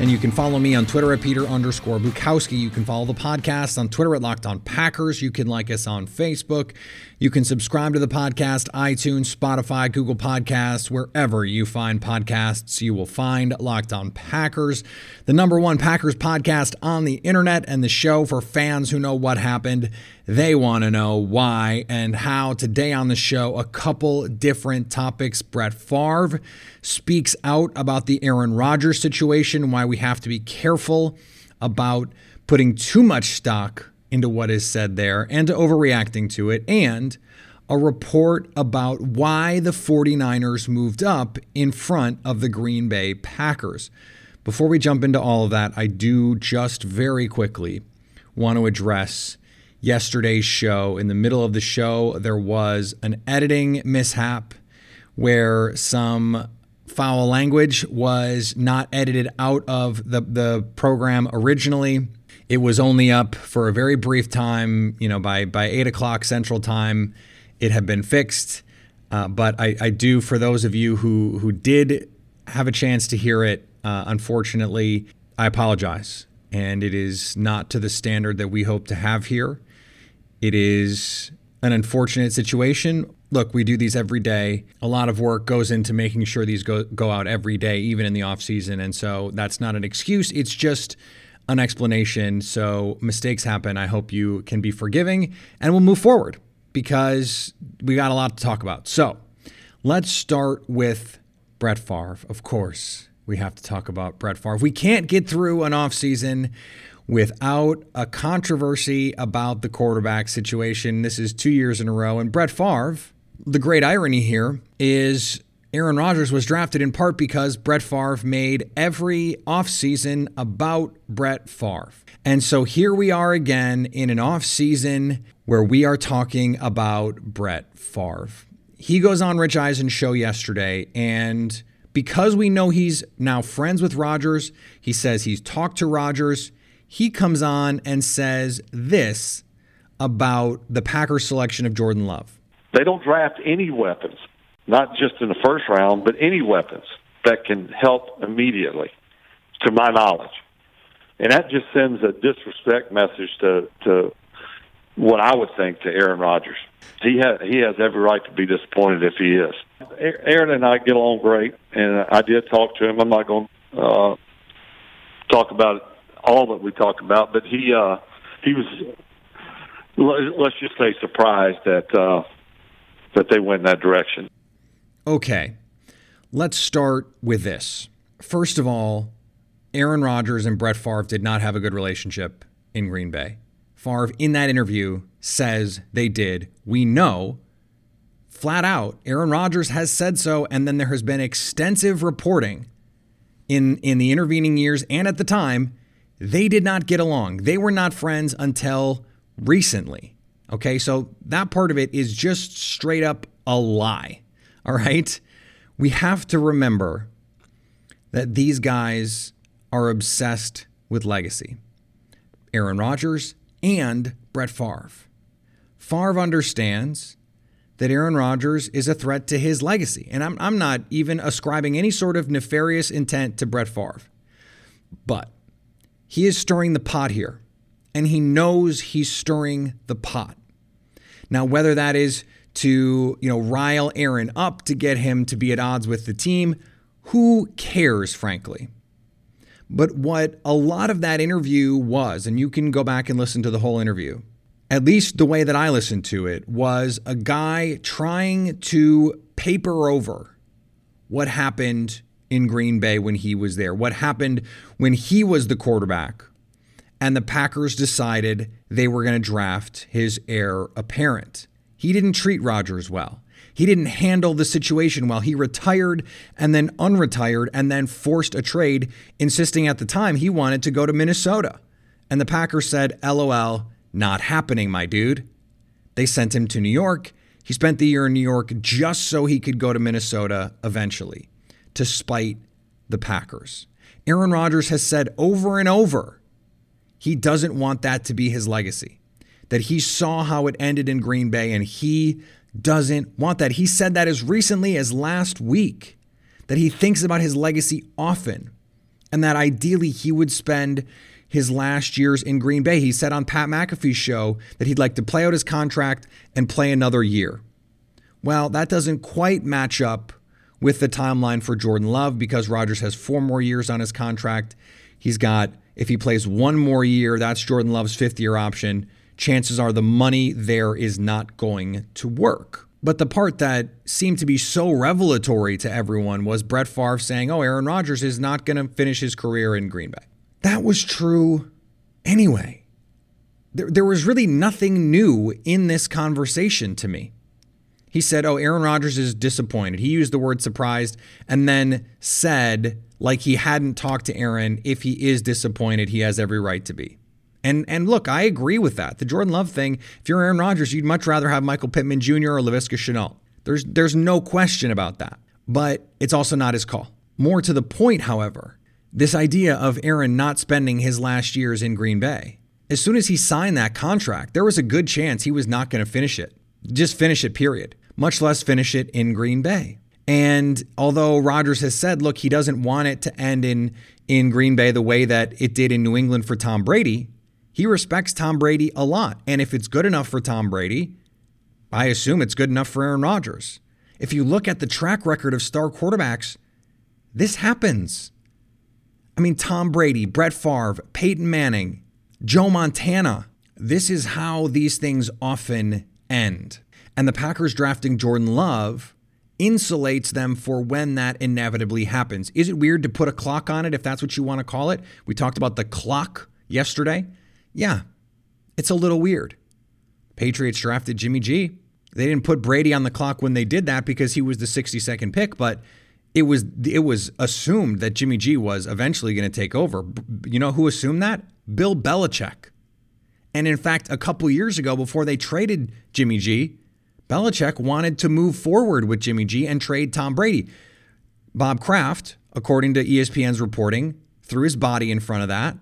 And you can follow me on Twitter at Peter underscore Bukowski. You can follow the podcast on Twitter at Locked On Packers. You can like us on Facebook. You can subscribe to the podcast, iTunes, Spotify, Google Podcasts, wherever you find podcasts, you will find Locked On Packers, the number one Packers podcast on the internet, and the show for fans who know what happened. They want to know why and how. Today on the show, a couple different topics. Brett Favre speaks out about the Aaron Rodgers situation, why we have to be careful about putting too much stock into what is said there and to overreacting to it, and a report about why the 49ers moved up in front of the Green Bay Packers. Before we jump into all of that, I do just very quickly want to address yesterday's show. In the middle of the show, there was an editing mishap where some foul language was not edited out of the, the program originally. It was only up for a very brief time. You know, by by eight o'clock Central Time, it had been fixed. Uh, but I, I, do, for those of you who who did have a chance to hear it, uh, unfortunately, I apologize, and it is not to the standard that we hope to have here. It is an unfortunate situation. Look, we do these every day. A lot of work goes into making sure these go, go out every day, even in the off season. And so that's not an excuse. It's just an explanation. So mistakes happen. I hope you can be forgiving and we'll move forward because we got a lot to talk about. So let's start with Brett Favre. Of course, we have to talk about Brett Favre. We can't get through an offseason without a controversy about the quarterback situation. This is two years in a row. And Brett Favre, the great irony here is Aaron Rodgers was drafted in part because Brett Favre made every offseason about Brett Favre. And so here we are again in an offseason where we are talking about Brett Favre. He goes on Rich Eisen's show yesterday, and because we know he's now friends with Rodgers, he says he's talked to Rodgers. He comes on and says this about the Packers selection of Jordan Love. They don't draft any weapons not just in the first round, but any weapons that can help immediately, to my knowledge. And that just sends a disrespect message to, to what I would think to Aaron Rodgers. He has he has every right to be disappointed if he is. Aaron and I get along great, and I did talk to him. I'm not going to uh, talk about all that we talked about, but he uh, he was let's just say surprised that uh, that they went in that direction. Okay, let's start with this. First of all, Aaron Rodgers and Brett Favre did not have a good relationship in Green Bay. Favre, in that interview, says they did. We know flat out, Aaron Rodgers has said so, and then there has been extensive reporting in, in the intervening years and at the time. They did not get along. They were not friends until recently. Okay, so that part of it is just straight up a lie. All right. We have to remember that these guys are obsessed with legacy. Aaron Rodgers and Brett Favre. Favre understands that Aaron Rodgers is a threat to his legacy. And I'm, I'm not even ascribing any sort of nefarious intent to Brett Favre. But he is stirring the pot here, and he knows he's stirring the pot. Now, whether that is to, you know, rile Aaron up to get him to be at odds with the team, who cares, frankly? But what a lot of that interview was, and you can go back and listen to the whole interview, at least the way that I listened to it, was a guy trying to paper over what happened in Green Bay when he was there, what happened when he was the quarterback, and the Packers decided they were going to draft his heir apparent. He didn't treat Rodgers well. He didn't handle the situation well. He retired and then unretired and then forced a trade, insisting at the time he wanted to go to Minnesota. And the Packers said, LOL, not happening, my dude. They sent him to New York. He spent the year in New York just so he could go to Minnesota eventually to spite the Packers. Aaron Rodgers has said over and over he doesn't want that to be his legacy, that he saw how it ended in Green Bay and he doesn't want that. He said that as recently as last week, that he thinks about his legacy often and that ideally he would spend his last years in Green Bay. He said on Pat McAfee's show that he'd like to play out his contract and play another year. Well, that doesn't quite match up with the timeline for Jordan Love because Rodgers has four more years on his contract. He's got, if he plays one more year, that's Jordan Love's fifth year option. Chances are the money there is not going to work. But the part that seemed to be so revelatory to everyone was Brett Favre saying, oh, Aaron Rodgers is not going to finish his career in Green Bay. That was true anyway. There, there was really nothing new in this conversation to me. He said, Oh, Aaron Rodgers is disappointed. He used the word surprised and then said, like he hadn't talked to Aaron, if he is disappointed, he has every right to be. And and look, I agree with that. The Jordan Love thing, if you're Aaron Rodgers, you'd much rather have Michael Pittman Jr. or Laviska Shenault. There's there's no question about that. But it's also not his call. More to the point, however, this idea of Aaron not spending his last years in Green Bay. As soon as he signed that contract, there was a good chance he was not going to finish it. Just finish it, period much less finish it in Green Bay. And although Rodgers has said, look, he doesn't want it to end in, in Green Bay the way that it did in New England for Tom Brady, he respects Tom Brady a lot. And if it's good enough for Tom Brady, I assume it's good enough for Aaron Rodgers. If you look at the track record of star quarterbacks, this happens. I mean, Tom Brady, Brett Favre, Peyton Manning, Joe Montana. This is how these things often end. And the Packers drafting Jordan Love insulates them for when that inevitably happens. Is it weird to put a clock on it if that's what you want to call it? We talked about the clock yesterday. Yeah, it's a little weird. Patriots drafted Jimmy G. They didn't put Brady on the clock when they did that because he was the 62nd pick, but it was it was assumed that Jimmy G was eventually going to take over. You know who assumed that? Bill Belichick. And in fact, a couple years ago before they traded Jimmy G, Belichick wanted to move forward with Jimmy G and trade Tom Brady. Bob Kraft, according to ESPN's reporting, threw his body in front of that,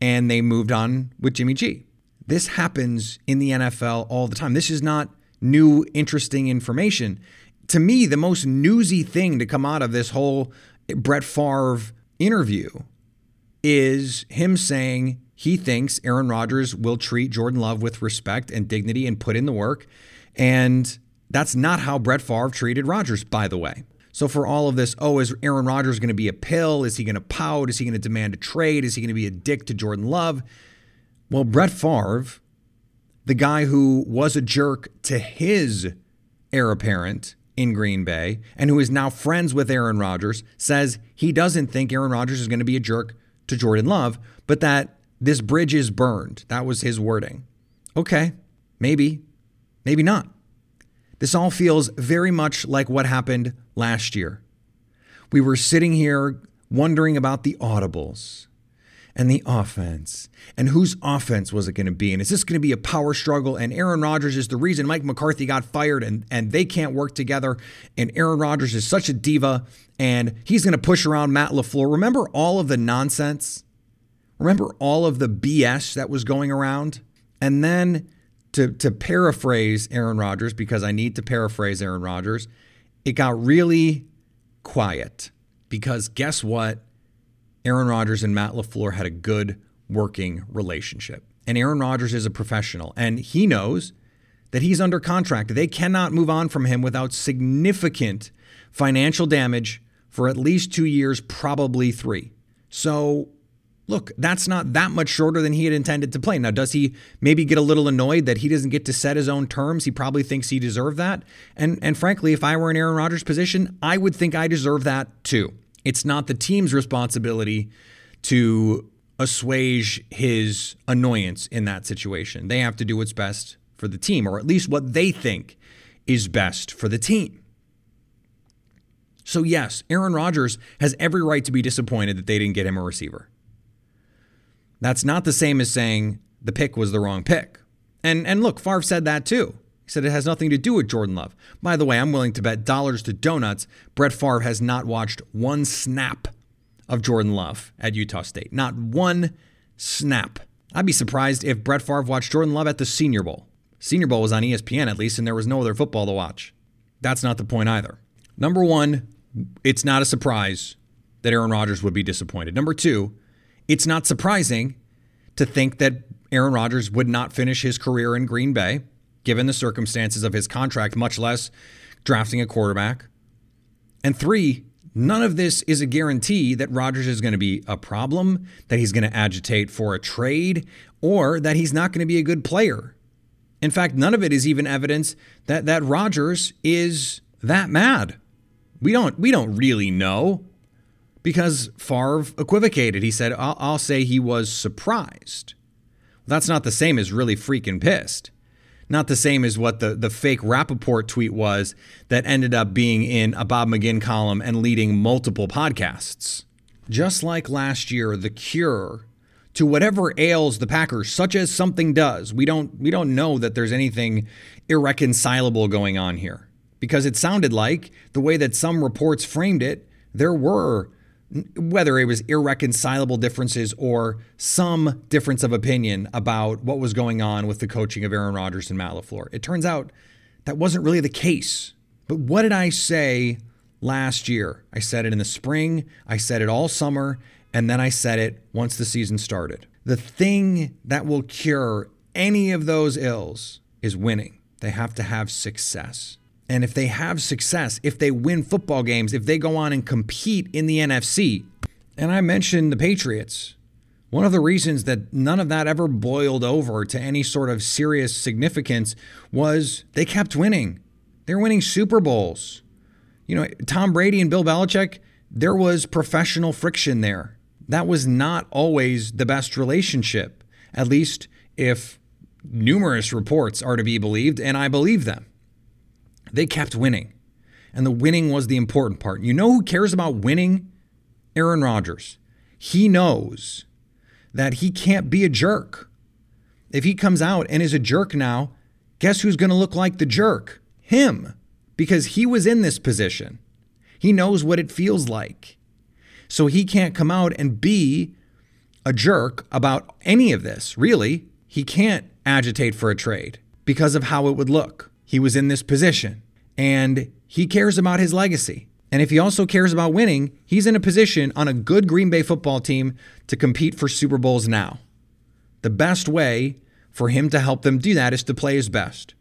and they moved on with Jimmy G. This happens in the NFL all the time. This is not new, interesting information. To me, the most newsy thing to come out of this whole Brett Favre interview is him saying he thinks Aaron Rodgers will treat Jordan Love with respect and dignity and put in the work and that's not how Brett Favre treated Rodgers, by the way. So for all of this, oh, is Aaron Rodgers going to be a pill? Is he going to pout? Is he going to demand a trade? Is he going to be a dick to Jordan Love? Well, Brett Favre, the guy who was a jerk to his heir apparent in Green Bay and who is now friends with Aaron Rodgers, says he doesn't think Aaron Rodgers is going to be a jerk to Jordan Love, but that this bridge is burned. That was his wording. Okay, maybe. Maybe not. This all feels very much like what happened last year. We were sitting here wondering about the audibles and the offense and whose offense was it going to be? And is this going to be a power struggle? And Aaron Rodgers is the reason Mike McCarthy got fired and, and they can't work together. And Aaron Rodgers is such a diva and he's going to push around Matt LaFleur. Remember all of the nonsense? Remember all of the BS that was going around? And then to, to paraphrase Aaron Rodgers, because I need to paraphrase Aaron Rodgers, it got really quiet because guess what? Aaron Rodgers and Matt LaFleur had a good working relationship. And Aaron Rodgers is a professional and he knows that he's under contract. They cannot move on from him without significant financial damage for at least two years, probably three. So, look, that's not that much shorter than he had intended to play. Now, does he maybe get a little annoyed that he doesn't get to set his own terms? He probably thinks he deserved that. And and frankly, if I were in Aaron Rodgers' position, I would think I deserve that too. It's not the team's responsibility to assuage his annoyance in that situation. They have to do what's best for the team, or at least what they think is best for the team. So, yes, Aaron Rodgers has every right to be disappointed that they didn't get him a receiver. That's not the same as saying the pick was the wrong pick. And, and look, Favre said that too. He said it has nothing to do with Jordan Love. By the way, I'm willing to bet dollars to donuts Brett Favre has not watched one snap of Jordan Love at Utah State. Not one snap. I'd be surprised if Brett Favre watched Jordan Love at the Senior Bowl. Senior Bowl was on ESPN at least, and there was no other football to watch. That's not the point either. Number one, it's not a surprise that Aaron Rodgers would be disappointed. Number two, it's not surprising to think that Aaron Rodgers would not finish his career in Green Bay, given the circumstances of his contract, much less drafting a quarterback. And three, none of this is a guarantee that Rodgers is going to be a problem, that he's going to agitate for a trade, or that he's not going to be a good player. In fact, none of it is even evidence that that Rodgers is that mad. We don't we don't really know because Favre equivocated. He said, I'll, I'll say he was surprised. Well, that's not the same as really freaking pissed. Not the same as what the, the fake Rappaport tweet was that ended up being in a Bob McGinn column and leading multiple podcasts. Just like last year, the cure to whatever ails the Packers, such as something does. We don't we don't know that there's anything irreconcilable going on here because it sounded like the way that some reports framed it, there were whether it was irreconcilable differences or some difference of opinion about what was going on with the coaching of Aaron Rodgers and Matt LaFleur. It turns out that wasn't really the case. But what did I say last year? I said it in the spring, I said it all summer, and then I said it once the season started. The thing that will cure any of those ills is winning. They have to have success. And if they have success, if they win football games, if they go on and compete in the NFC, and I mentioned the Patriots, one of the reasons that none of that ever boiled over to any sort of serious significance was they kept winning. They were winning Super Bowls. You know, Tom Brady and Bill Belichick, there was professional friction there. That was not always the best relationship, at least if numerous reports are to be believed, and I believe them. They kept winning. And the winning was the important part. You know who cares about winning? Aaron Rodgers. He knows that he can't be a jerk. If he comes out and is a jerk now, guess who's going to look like the jerk? Him, because he was in this position. He knows what it feels like. So he can't come out and be a jerk about any of this, really. He can't agitate for a trade because of how it would look. He was in this position and he cares about his legacy. And if he also cares about winning, he's in a position on a good Green Bay football team to compete for Super Bowls now. The best way for him to help them do that is to play his best.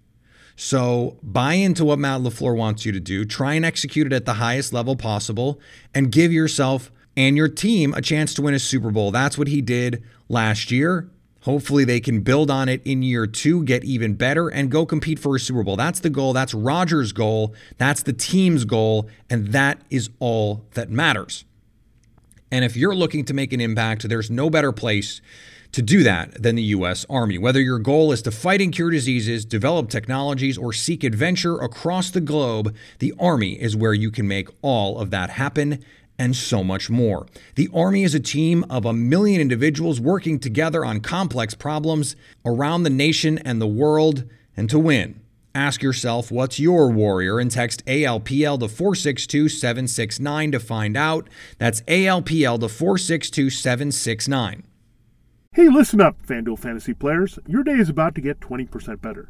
So buy into what Matt LaFleur wants you to do, try and execute it at the highest level possible, and give yourself and your team a chance to win a Super Bowl. That's what he did last year. Hopefully, they can build on it in year two, get even better, and go compete for a Super Bowl. That's the goal. That's Rodgers' goal. That's the team's goal. And that is all that matters. And if you're looking to make an impact, there's no better place to do that than the U.S. Army. Whether your goal is to fight and cure diseases, develop technologies, or seek adventure across the globe, the Army is where you can make all of that happen and so much more. The Army is a team of a million individuals working together on complex problems around the nation and the world, and to win. Ask yourself what's your warrior and text ALPL to 462 769 to find out. That's ALPL to 462 769. Hey, listen up, FanDuel fantasy players. Your day is about to get 20% better.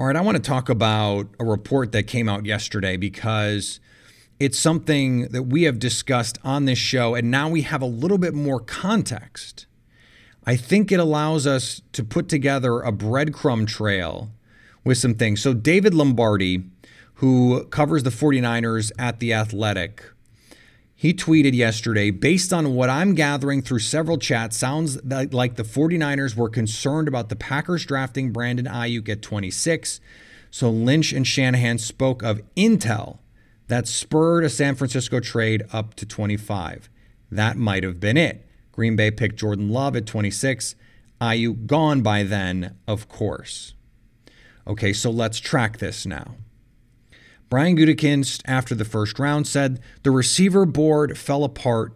All right, I want to talk about a report that came out yesterday because it's something that we have discussed on this show, and now we have a little bit more context. I think it allows us to put together a breadcrumb trail with some things. So, David Lombardi, who covers the 49ers at The Athletic, he tweeted yesterday, based on what I'm gathering through several chats, sounds like the 49ers were concerned about the Packers drafting Brandon Aiyuk at 26. So Lynch and Shanahan spoke of intel that spurred a San Francisco trade up to 25. That might have been it. Green Bay picked Jordan Love at 26. Aiyuk gone by then, of course. Okay, so let's track this now. Brian Gutekunst, after the first round, said the receiver board fell apart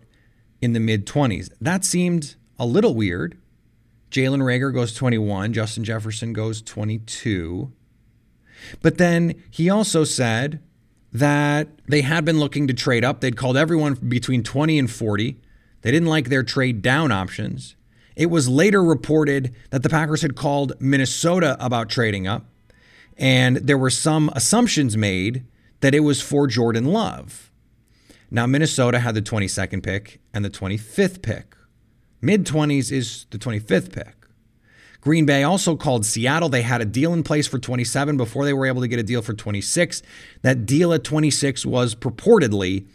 in the mid 20s. That seemed a little weird. Jalen Reagor goes 21, Justin Jefferson goes 22. But then he also said that they had been looking to trade up. They'd called everyone between 20 and 40. They didn't like their trade down options. It was later reported that the Packers had called Minnesota about trading up. And there were some assumptions made that it was for Jordan Love. Now, Minnesota had the 22nd pick and the 25th pick. Mid 20s is the 25th pick. Green Bay also called Seattle. They had a deal in place for 27 before they were able to get a deal for 26. That deal at 26 was purportedly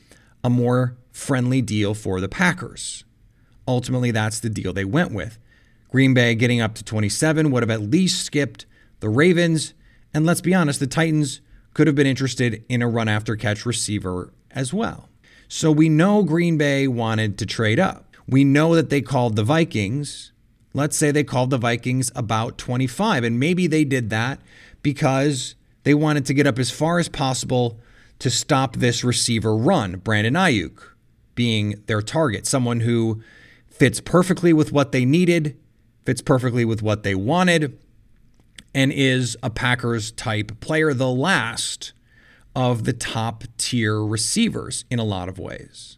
a more friendly deal for the Packers. Ultimately, that's the deal they went with. Green Bay getting up to 27 would have at least skipped the Ravens and let's be honest, the Titans could have been interested in a run after catch receiver as well. So we know Green Bay wanted to trade up. We know that they called the Vikings. Let's say they called the Vikings about 25, and maybe they did that because they wanted to get up as far as possible to stop this receiver run, Brandon Aiyuk being their target, someone who fits perfectly with what they needed, fits perfectly with what they wanted and is a Packers type player, the last of the top tier receivers in a lot of ways.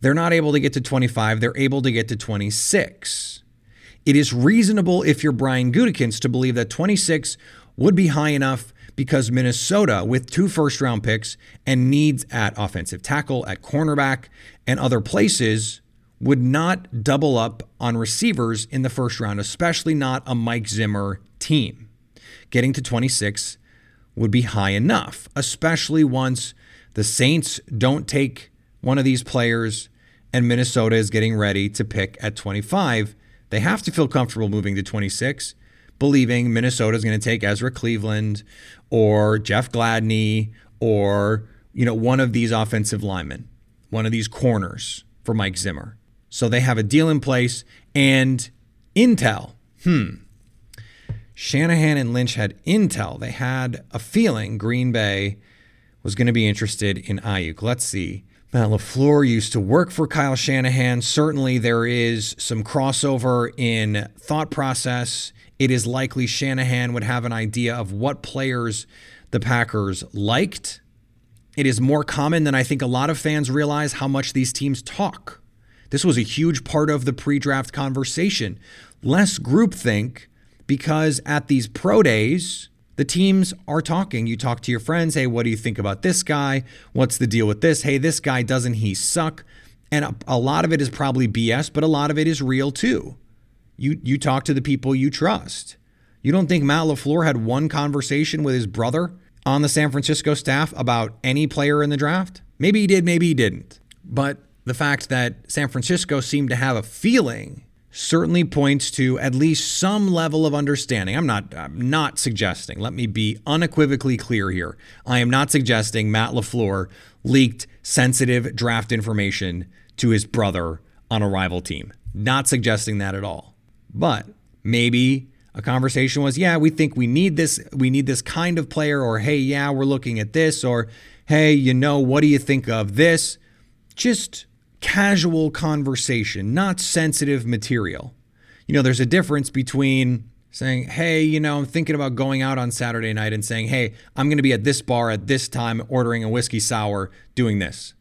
They're not able to get to 25, they're able to get to 26. It is reasonable if you're Brian Gutekunst to believe that 26 would be high enough because Minnesota, with two first round picks and needs at offensive tackle, at cornerback, and other places, would not double up on receivers in the first round, especially not a Mike Zimmer team. Getting to 26 would be high enough, especially once the Saints don't take one of these players and Minnesota is getting ready to pick at 25. They have to feel comfortable moving to 26, believing Minnesota is going to take Ezra Cleveland or Jeff Gladney or you know one of these offensive linemen, one of these corners for Mike Zimmer. So they have a deal in place and intel. Hmm. Shanahan and Lynch had intel. They had a feeling Green Bay was going to be interested in Aiyuk. Let's see. Matt LaFleur used to work for Kyle Shanahan. Certainly, there is some crossover in thought process. It is likely Shanahan would have an idea of what players the Packers liked. It is more common than I think a lot of fans realize how much these teams talk. This was a huge part of the pre draft conversation. Less groupthink because at these pro days, The teams are talking. You talk to your friends. Hey, what do you think about this guy? What's the deal with this? Hey, this guy, doesn't he suck? And a, a lot of it is probably BS, but a lot of it is real too. You, you talk to the people you trust. You don't think Matt LaFleur had one conversation with his brother on the San Francisco staff about any player in the draft? Maybe he did, maybe he didn't. But the fact that San Francisco seemed to have a feeling certainly points to at least some level of understanding. I'm not I'm not suggesting. Let me be unequivocally clear here. I am not suggesting Matt LaFleur leaked sensitive draft information to his brother on a rival team. Not suggesting that at all. But maybe a conversation was, "Yeah, we think we need this we need this kind of player," or "Hey, yeah, we're looking at this," or "Hey, you know, what do you think of this?" Just casual conversation, not sensitive material. You know, there's a difference between saying, hey, you know, I'm thinking about going out on Saturday night and saying, hey, I'm going to be at this bar at this time ordering a whiskey sour doing this.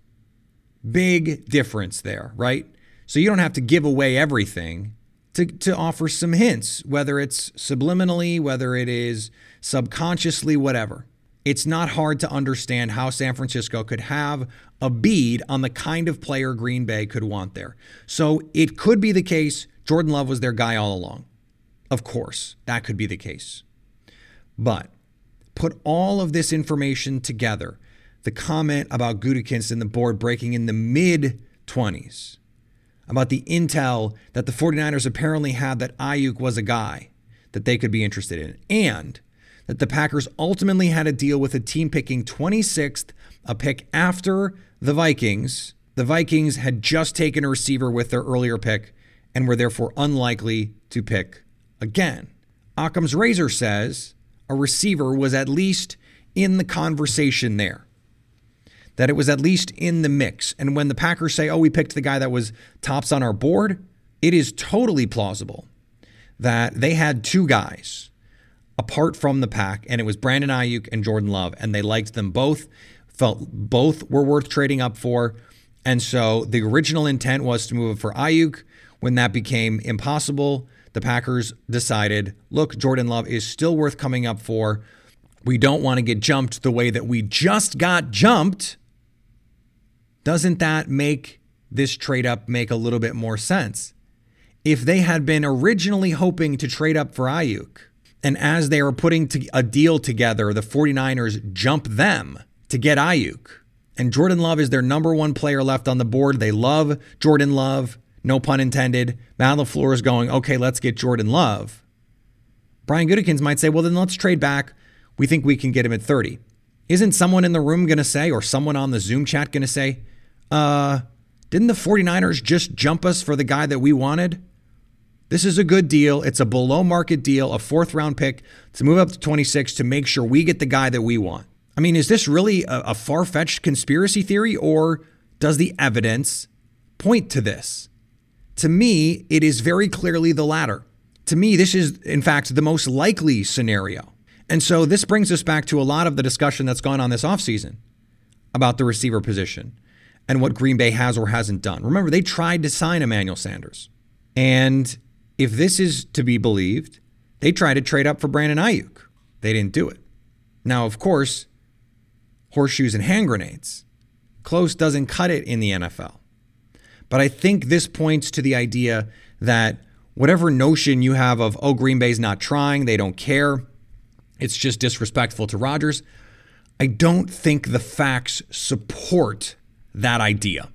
Big difference there, right? So you don't have to give away everything to, to offer some hints, whether it's subliminally, whether it is subconsciously, whatever it's not hard to understand how San Francisco could have a bead on the kind of player Green Bay could want there. So it could be the case Jordan Love was their guy all along. Of course, that could be the case. But put all of this information together the comment about Gutekunst and the board breaking in the mid 20s, about the intel that the 49ers apparently had that Aiyuk was a guy that they could be interested in, and that the Packers ultimately had a deal with a team picking 26th, a pick after the Vikings. The Vikings had just taken a receiver with their earlier pick and were therefore unlikely to pick again. Occam's razor says a receiver was at least in the conversation there, that it was at least in the mix. And when the Packers say, oh, we picked the guy that was tops on our board, it is totally plausible that they had two guys apart from the pack, and it was Brandon Aiyuk and Jordan Love, and they liked them both, felt both were worth trading up for. And so the original intent was to move for Aiyuk. When that became impossible, the Packers decided, look, Jordan Love is still worth coming up for. We don't want to get jumped the way that we just got jumped. Doesn't that make this trade up make a little bit more sense? If they had been originally hoping to trade up for Aiyuk, and as they are putting a deal together, the 49ers jump them to get Aiyuk. And Jordan Love is their number one player left on the board. They love Jordan Love, no pun intended. Matt LaFleur is going, okay, let's get Jordan Love. Brian Gutekunst might say, well, then let's trade back. We think we can get him at 30. Isn't someone in the room going to say, or someone on the Zoom chat going to say, uh, didn't the 49ers just jump us for the guy that we wanted? This is a good deal. It's a below market deal, a fourth round pick to move up to 26 to make sure we get the guy that we want. I mean, is this really a, a far fetched conspiracy theory or does the evidence point to this? To me, it is very clearly the latter. To me, this is, in fact, the most likely scenario. And so this brings us back to a lot of the discussion that's gone on this offseason about the receiver position and what Green Bay has or hasn't done. Remember, they tried to sign Emmanuel Sanders. And if this is to be believed, they tried to trade up for Brandon Aiyuk. They didn't do it. Now, of course, horseshoes and hand grenades. Close doesn't cut it in the NFL. But I think this points to the idea that whatever notion you have of, oh, Green Bay's not trying, they don't care, it's just disrespectful to Rodgers, I don't think the facts support that idea.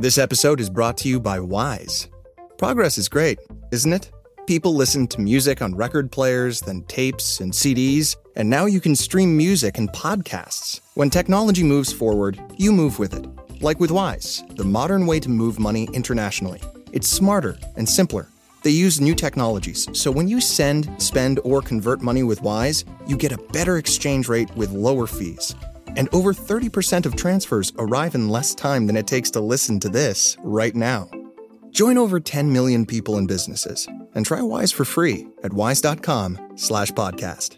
This episode is brought to you by Wise. Progress is great, isn't it? People listen to music on record players, then tapes and CDs, and now you can stream music and podcasts. When technology moves forward, you move with it. Like with Wise, the modern way to move money internationally. It's smarter and simpler. They use new technologies, so when you send, spend, or convert money with Wise, you get a better exchange rate with lower fees. And over 30% of transfers arrive in less time than it takes to listen to this right now. Join over 10 million people and businesses and try Wise for free at wise.com/slash podcast.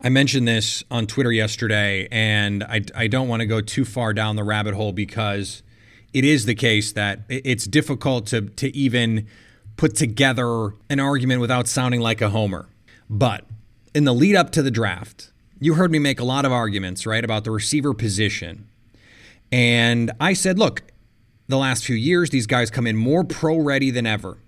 I mentioned this on Twitter yesterday, and I, I don't want to go too far down the rabbit hole because it is the case that it's difficult to, to even put together an argument without sounding like a homer. But in the lead up to the draft, you heard me make a lot of arguments, right, about the receiver position. And I said, look, the last few years, these guys come in more pro ready than ever.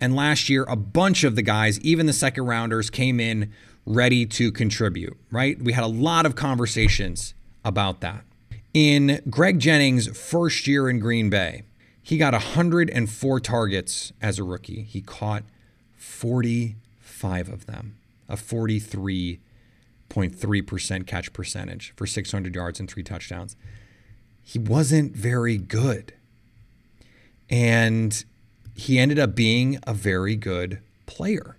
And last year, a bunch of the guys, even the second rounders, came in ready to contribute, right? We had a lot of conversations about that. In Greg Jennings' first year in Green Bay, he got 104 targets as a rookie. He caught 45 of them, a 43.3% catch percentage for 600 yards and three touchdowns. He wasn't very good. And he ended up being a very good player.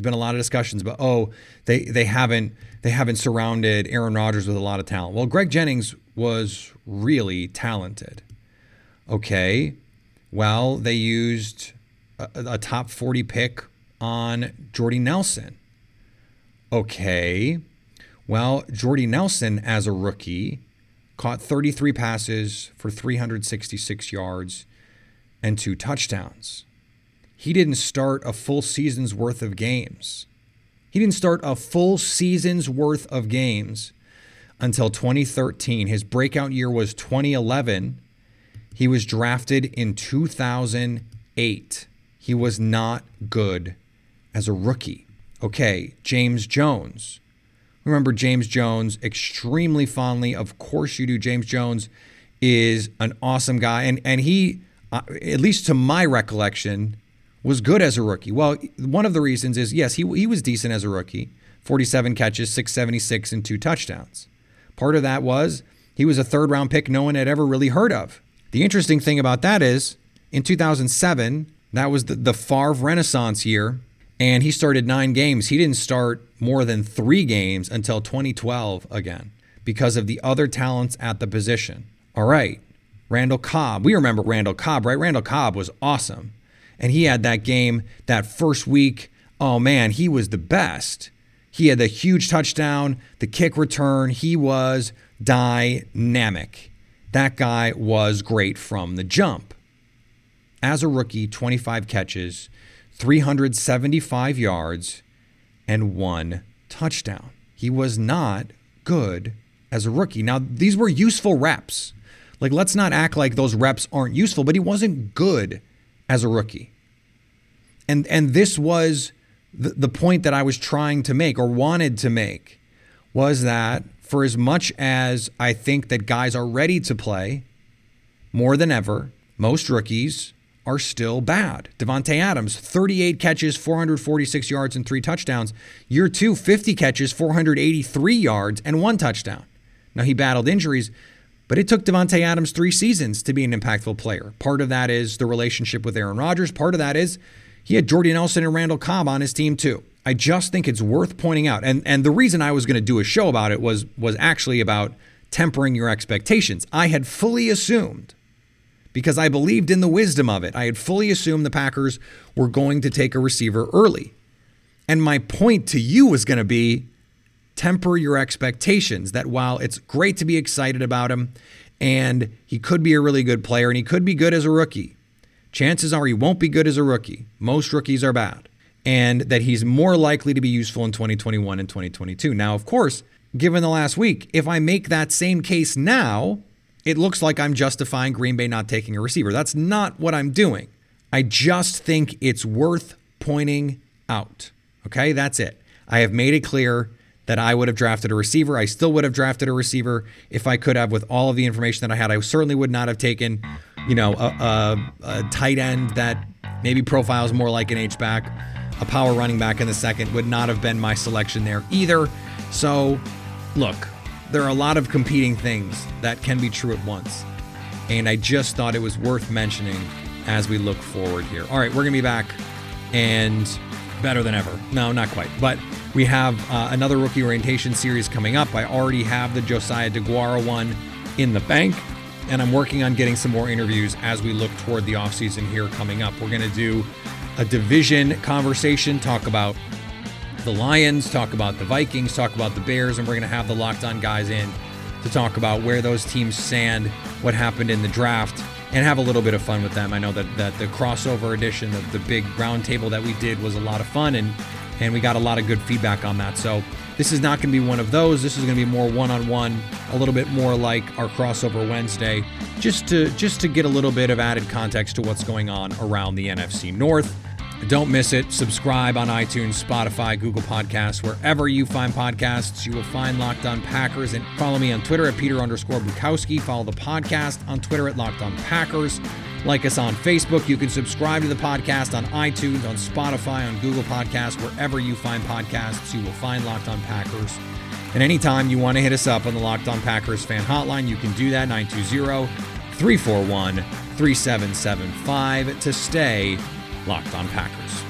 There's been a lot of discussions about oh they they haven't they haven't surrounded Aaron Rodgers with a lot of talent. Well, Greg Jennings was really talented. Okay, well they used a, a top 40 pick on Jordy Nelson. Okay, well Jordy Nelson as a rookie caught 33 passes for 366 yards and two touchdowns he didn't start a full season's worth of games. He didn't start a full season's worth of games until 2013. His breakout year was 2011. He was drafted in 2008. He was not good as a rookie. Okay, James Jones. Remember James Jones extremely fondly. Of course you do. James Jones is an awesome guy. And, and he, uh, at least to my recollection, was good as a rookie. Well, one of the reasons is yes, he, he was decent as a rookie 47 catches, 676, and two touchdowns. Part of that was he was a third round pick no one had ever really heard of. The interesting thing about that is in 2007, that was the, the Favre Renaissance year, and he started nine games. He didn't start more than three games until 2012 again because of the other talents at the position. All right, Randall Cobb. We remember Randall Cobb, right? Randall Cobb was awesome and he had that game that first week. Oh man, he was the best. He had the huge touchdown, the kick return. He was dynamic. That guy was great from the jump. As a rookie, 25 catches, 375 yards, and one touchdown. He was not good as a rookie. Now, these were useful reps. Like, let's not act like those reps aren't useful, but he wasn't good as a rookie. And and this was the, the point that I was trying to make or wanted to make was that for as much as I think that guys are ready to play more than ever, most rookies are still bad. Davante Adams, 38 catches, 446 yards, and three touchdowns. Year two, 50 catches, 483 yards, and one touchdown. Now, he battled injuries, but it took Davante Adams three seasons to be an impactful player. Part of that is the relationship with Aaron Rodgers. Part of that is he had Jordy Nelson and Randall Cobb on his team too. I just think it's worth pointing out. And and the reason I was going to do a show about it was was actually about tempering your expectations. I had fully assumed because I believed in the wisdom of it. I had fully assumed the Packers were going to take a receiver early. And my point to you was going to be temper your expectations that while it's great to be excited about him and he could be a really good player and he could be good as a rookie, chances are he won't be good as a rookie. Most rookies are bad. And that he's more likely to be useful in 2021 and 2022. Now, of course, given the last week, if I make that same case now, it looks like I'm justifying Green Bay not taking a receiver. That's not what I'm doing. I just think it's worth pointing out. Okay, that's it. I have made it clear that I would have drafted a receiver. I still would have drafted a receiver if I could have with all of the information that I had. I certainly would not have taken, you know, a, a, a tight end that maybe profiles more like an H back. A power running back in the second would not have been my selection there either. So, look, there are a lot of competing things that can be true at once. And I just thought it was worth mentioning as we look forward here. All right, we're going to be back and better than ever. No, not quite. But we have uh, another rookie orientation series coming up. I already have the Josiah Deguara one in the bank, and I'm working on getting some more interviews as we look toward the offseason here coming up. We're going to do a division conversation, talk about the Lions, talk about the Vikings, talk about the Bears, and we're going to have the locked on guys in to talk about where those teams stand, what happened in the draft, and have a little bit of fun with them. I know that, that the crossover edition, the, the big roundtable that we did was a lot of fun, and and we got a lot of good feedback on that. So this is not going to be one of those. This is going to be more one-on-one, a little bit more like our crossover Wednesday, just to just to get a little bit of added context to what's going on around the NFC North. Don't miss it. Subscribe on iTunes, Spotify, Google Podcasts, wherever you find podcasts. You will find Locked On Packers. And follow me on Twitter at Peter underscore Bukowski. Follow the podcast on Twitter at Locked On Packers. Like us on Facebook. You can subscribe to the podcast on iTunes, on Spotify, on Google Podcasts, wherever you find podcasts. You will find Locked On Packers. And anytime you want to hit us up on the Locked On Packers fan hotline, you can do that 920 341 3775 to stay Locked On Packers.